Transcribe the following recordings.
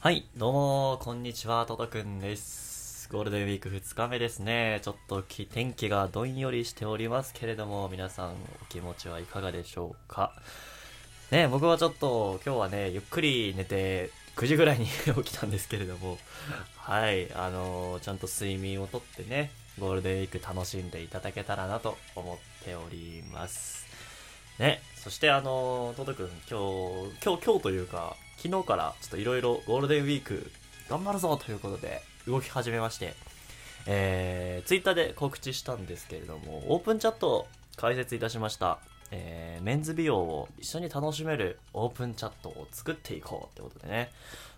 はい、どうも、こんにちは、トトくんです。ゴールデンウィーク2日目ですね。ちょっと天気がどんよりしておりますけれども、皆さんお気持ちはいかがでしょうか？ね、僕はちょっと今日はね、ゆっくり寝て9時ぐらいに 起きたんですけれども、はい、あのーちゃんと睡眠をとってね、ゴールデンウィーク楽しんでいただけたらなと思っております。ね、そしてあのー、トトくん、今日、今日、今日というか、昨日からちょっといろいろゴールデンウィーク頑張るぞということで動き始めまして、えー、ツイッターで告知したんですけれども、オープンチャットを開設いたしました。えー、メンズ美容を一緒に楽しめるオープンチャットを作っていこうってことでね、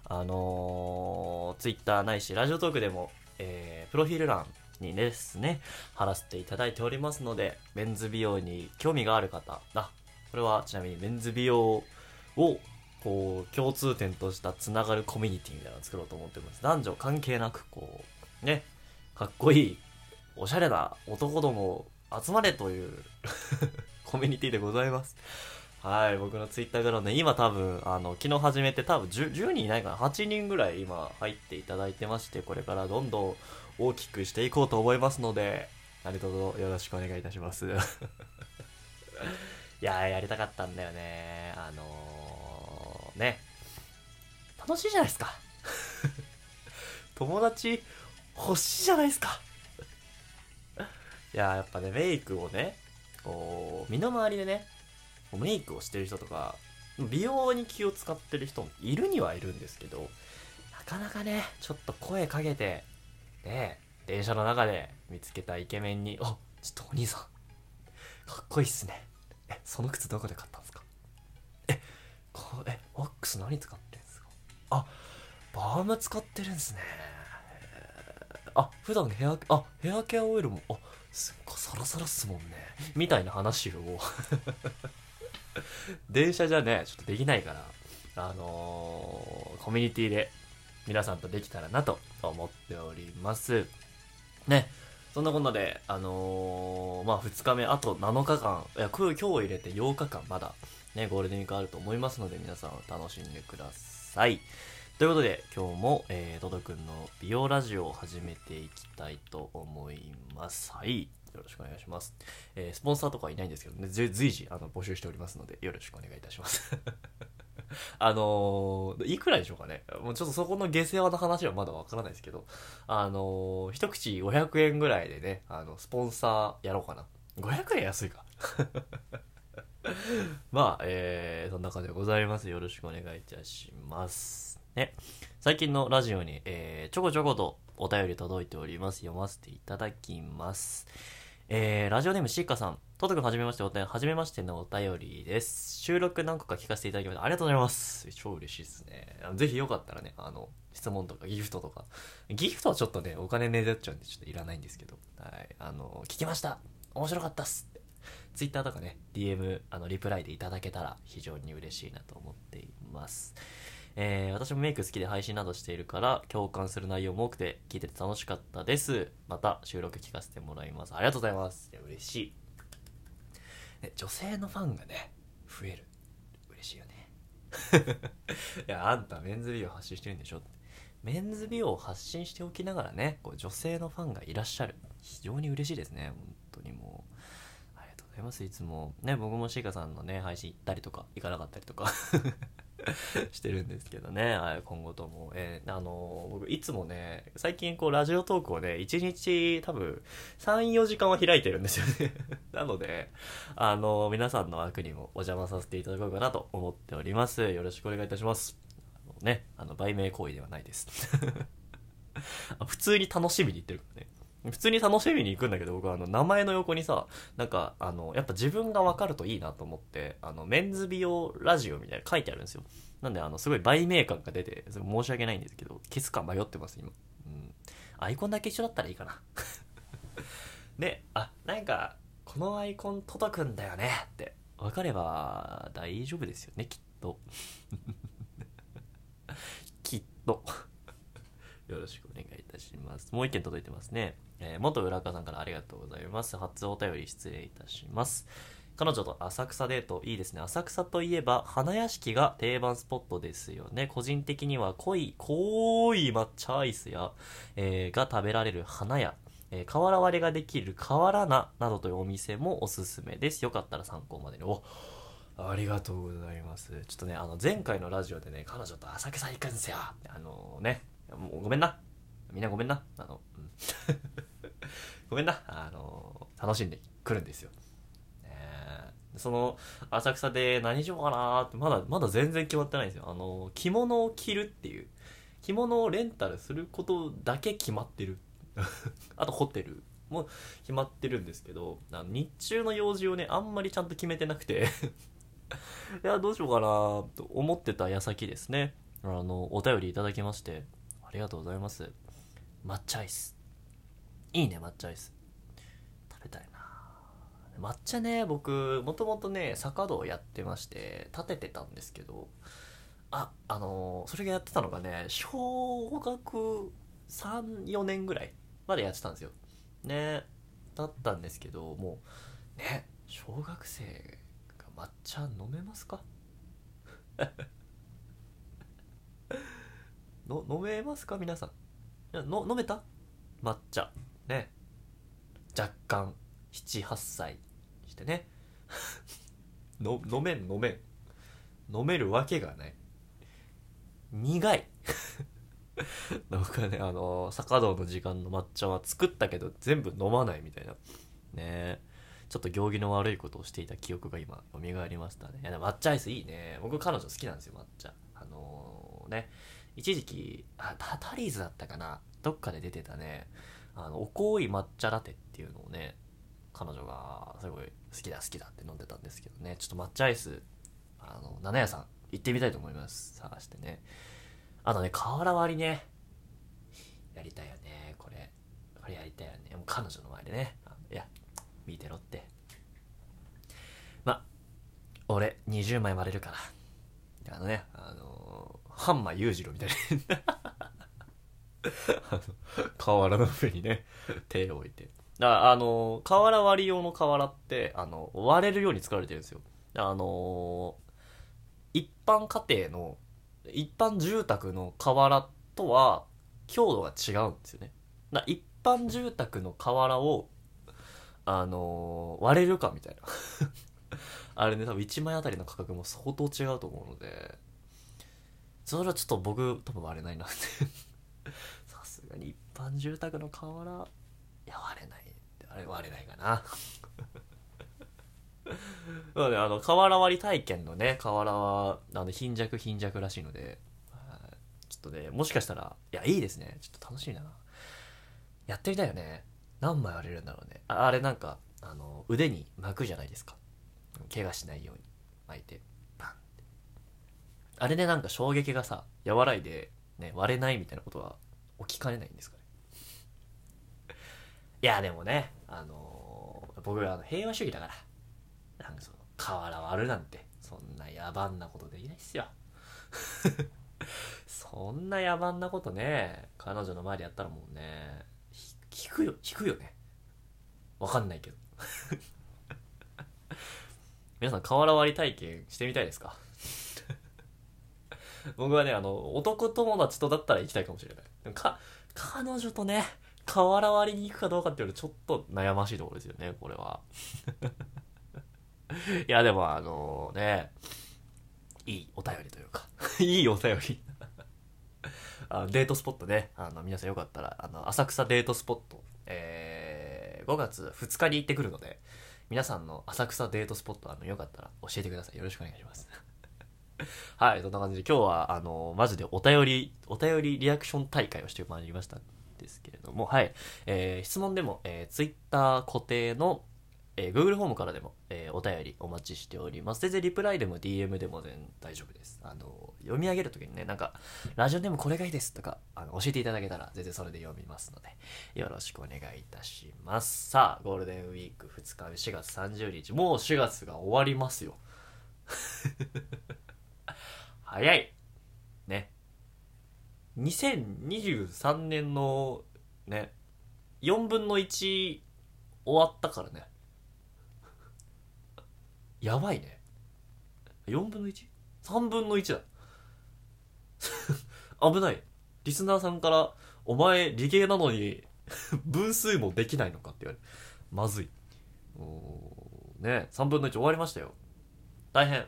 あのー、ツイッターないしラジオトークでも、えー、プロフィール欄にですね、貼らせていただいておりますので、メンズ美容に興味がある方、あ、これはちなみにメンズ美容をこう共通点としたつながるコミュニティみたいなのを作ろうと思ってます。男女関係なくこうねかっこいいおしゃれな男ども集まれという コミュニティでございます。はい僕のツイッターからね今多分あの昨日始めて多分 10, 10人いないかな。8人ぐらい今入っていただいてましてこれからどんどん大きくしていこうと思いますので何卒よろしくお願いいたします。いやーやりたかったんだよね。あのー、ね。楽しいじゃないですか。友達欲しいじゃないですか。いややっぱねメイクをねこう身の回りでねメイクをしてる人とか美容に気を使ってる人もいるにはいるんですけどなかなかねちょっと声かけてね電車の中で見つけたイケメンに「あちょっとお兄さんかっこいいっすね。えその靴どこで買ったんですか？ックス何使ってんすか？あバーム使ってるんすね。あ普段ヘアあヘアケアオイルもあすっごいサラサラっすもんね。みたいな話を。電車じゃねちょっとできないからあのーコミュニティで皆さんとできたらなと思っております。ね。そんなこんなで、あのーまあ、2日目、あと7日間、いや、今日を入れて8日間まだ、ね、ゴールデンウィークあると思いますので、皆さん楽しんでください。ということで、今日も、えー、トドくんの美容ラジオを始めていきたいと思います。はい。よろしくお願いします。えースポンサーとかはいないんですけどね、随時、あの、募集しておりますので、よろしくお願いいたします。あのーいくらでしょうかねもうちょっとそこの下世話の話はまだわからないですけど、あのー一口500円ぐらいでね、あの、スポンサーやろうかな。500円安いか。まあ、えー、そんな感じでございます。よろしくお願いいたします。ね。最近のラジオに、えー、ちょこちょことお便り届いております。読ませていただきます。えー、ラジオネームシッカさん。トト君はじめまして、お便はじめましてのお便りです。収録何個か聞かせていただきました。ありがとうございます。超嬉しいですね。ぜひよかったらね、あの、質問とかギフトとか。ギフトはちょっとね、お金ねだっちゃうんでちょっといらないんですけど。はい。あの、聞きました面白かったっすって。ツイッターとかね、DM、あの、リプライでいただけたら非常に嬉しいなと思っています。えー私もメイク好きで配信などしているから共感する内容も多くて聞いてて楽しかったです。また収録聞かせてもらいます。ありがとうございます。いや嬉しい、ね、女性のファンがね増える。嬉しいよね。いやあんたメンズ美容発信してるんでしょって。メンズ美容を発信しておきながらねこう女性のファンがいらっしゃる。非常に嬉しいですね。本当にもう。ありがとうございます。いつも。ね僕もシーカさんのね配信行ったりとか行かなかったりとか してるんですけどね、はい、今後とも、えーあの僕いつもね最近こうラジオトークをね1日多分34時間は開いてるんですよね。なのであの皆さんの枠にもお邪魔させていただこうかなと思っております。よろしくお願いいたします。あのねあの売名行為ではないです。普通に楽しみに行ってるからね。普通に楽しみに行くんだけど僕はあの名前の横にさなんかあのやっぱ自分が分かるといいなと思ってあのメンズ美容ラジオみたいな書いてあるんですよ。なんであのすごい売名感が出てすごい申し訳ないんですけど消すか迷ってます今、うん、アイコンだけ一緒だったらいいかな。ねあなんかこのアイコン届くんだよねって。分かれば大丈夫ですよねきっと。きっと。よろしくお願いたします。もう一件届いてますね。えー元浦川さんからありがとうございます。初お便り失礼いたします。彼女と浅草デートいいですね浅草といえば花屋敷が定番スポットですよね個人的には濃い濃い抹茶アイスや、えー、が食べられる花屋えー、瓦割りができる瓦菜などというお店もおすすめです。よかったら参考までに。おありがとうございます。ちょっとね、あの、前回のラジオでね、彼女と浅草行くんですよ。あのー、ね、もうごめんな。みんなごめんな。あの、うん、ごめんな。あの、楽しんでくるんですよ。その浅草で何しようかなってまだまだ全然決まってないんですよ。あの着物を着るっていう。着物をレンタルすることだけ決まってる。あとホテルも決まってるんですけどあの日中の用事をねあんまりちゃんと決めてなくて。いやどうしようかなと思ってた矢先ですね。あのお便りいただきましてありがとうございます。抹茶アイス。いいね抹茶アイス。食べたいな。抹茶ね僕もともとね坂道やってまして立ててたんですけどああのー、それがやってたのがね小学34年ぐらいまでやってたんですよ。ねだったんですけどもうね小学生が抹茶飲めますか？の飲めますか？皆さん。の飲めた？抹茶。ね。若干。78歳。してね。の飲めん飲めん。飲めるわけがない。苦い。僕はねあの坂道の時間の抹茶は作ったけど全部飲まないみたいな。ね。ちょっと行儀の悪いことをしていた記憶が今蘇りましたね。いや抹茶アイスいいね。僕彼女好きなんですよ抹茶。あのー、ね。一時期あタタリーズだったかな？どっかで出てたねあのお濃い抹茶ラテっていうのをね彼女がすごい好きだ好きだって飲んでたんですけどねちょっと抹茶アイスあの七屋さん行ってみたいと思います探してねあとね、瓦割りね。やりたいよね、これ。これやりたいよね。もう彼女の前でね。いや、見てろって。ま、俺、20枚割れるから。あのね、あのー、ハンマ裕次郎みたいなあの、瓦の上にね、手を置いて。だあの、瓦割り用の瓦って、あの、割れるように作られてるんですよ。あの、一般家庭の一般住宅の瓦とは強度が違うんですよね。だ一般住宅の瓦を、あの、割れるかみたいな あれね、多分1枚あたりの価格も相当違うと思うので、それはちょっと僕多分割れないなって さすがに一般住宅の瓦、いや割れない。あれ割れないかななので、あの、瓦割り体験のね、瓦は、あの、貧弱貧弱らしいので、ちょっとね、もしかしたら、いや、いいですね。ちょっと楽しみだな。やってみたいよね。何枚割れるんだろうね。あれなんか、あの、腕に巻くじゃないですか。怪我しないように巻い、て。あれでなんか衝撃がさ、和らいで、ね、割れないみたいなことは起きかねないんですかね？いや、でもね、あのー、僕は平和主義だから。なんかその瓦割るなんてそんな野蛮なことできないっすよ そんな野蛮なことね彼女の前でやったらもうね引くよ引くよねわかんないけど 皆さん瓦割り体験してみたいですか？僕はねあの男友達とだったら行きたいかもしれないか彼女とね瓦割りに行くかどうかっていうとちょっと悩ましいところですよねこれは いや、でもあのね、いいお便りというか いいお便りあデートスポットね、あの、皆さんよかったら、あの、浅草デートスポット、えー、5月2日に行ってくるので、皆さんの浅草デートスポット、あの、よかったら教えてください。よろしくお願いします。はい、そんな感じで今日は、あの、マジでお便り、お便りリアクション大会をしてまいりましたんですけれども、はい、えー、質問でも、えー、Twitter 固定の、えー、Google ホームからでも、えー、お便りお待ちしております。全然リプライでも DM でも全然大丈夫です。あの、読み上げるときにね、なんか、ラジオでもこれがいいですとか、あの教えていただけたら全然それで読みますので、よろしくお願いいたします。さあ、ゴールデンウィーク2日目、4月30日、もう4月が終わりますよ。早いね。2023年のね、4分の1終わったからね。やばいね4分の 1?3 分の1だ 危ないリスナーさんから「お前理系なのに 分数もできないのか?」って言われるまずいね3分の1終わりましたよ大変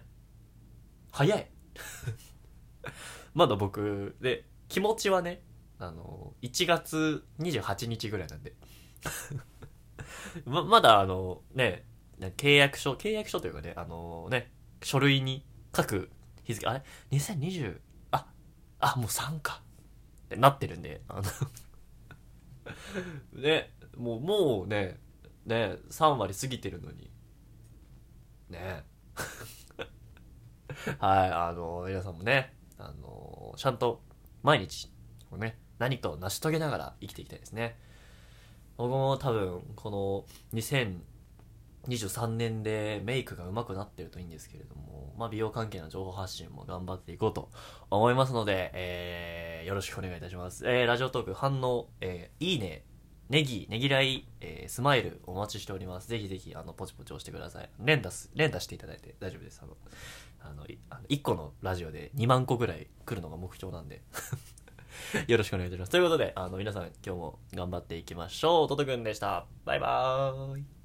早い まだ僕で気持ちはねあの1月28日ぐらいなんで。ままだあのね契約書契約書というかねあのね書類に書く日付あれ？2020ああもう3か。ってなってるんであの。ねもうもうねね3割過ぎてるのに。ね。はいあの皆さんもねあのちゃんと毎日こうね何かを成し遂げながら生きていきたいですね僕も多分この2023年でメイクが上手くなってるといいんですけれども、まあ、美容関係の情報発信も頑張っていこうと思いますので、えー、よろしくお願いいたします。えー、ラジオトーク反応、えー、いいね、ネギ、ネギライ、えー、スマイルお待ちしております。ぜひぜひ、あの、ポチポチ押してください。連打す、連打していただいて大丈夫です。あの、あの、あの1個のラジオで2万個ぐらい来るのが目標なんで よろしくお願いいたします。ということで、あの、皆さん今日も頑張っていきましょう。トトくんでした。バイバーイ。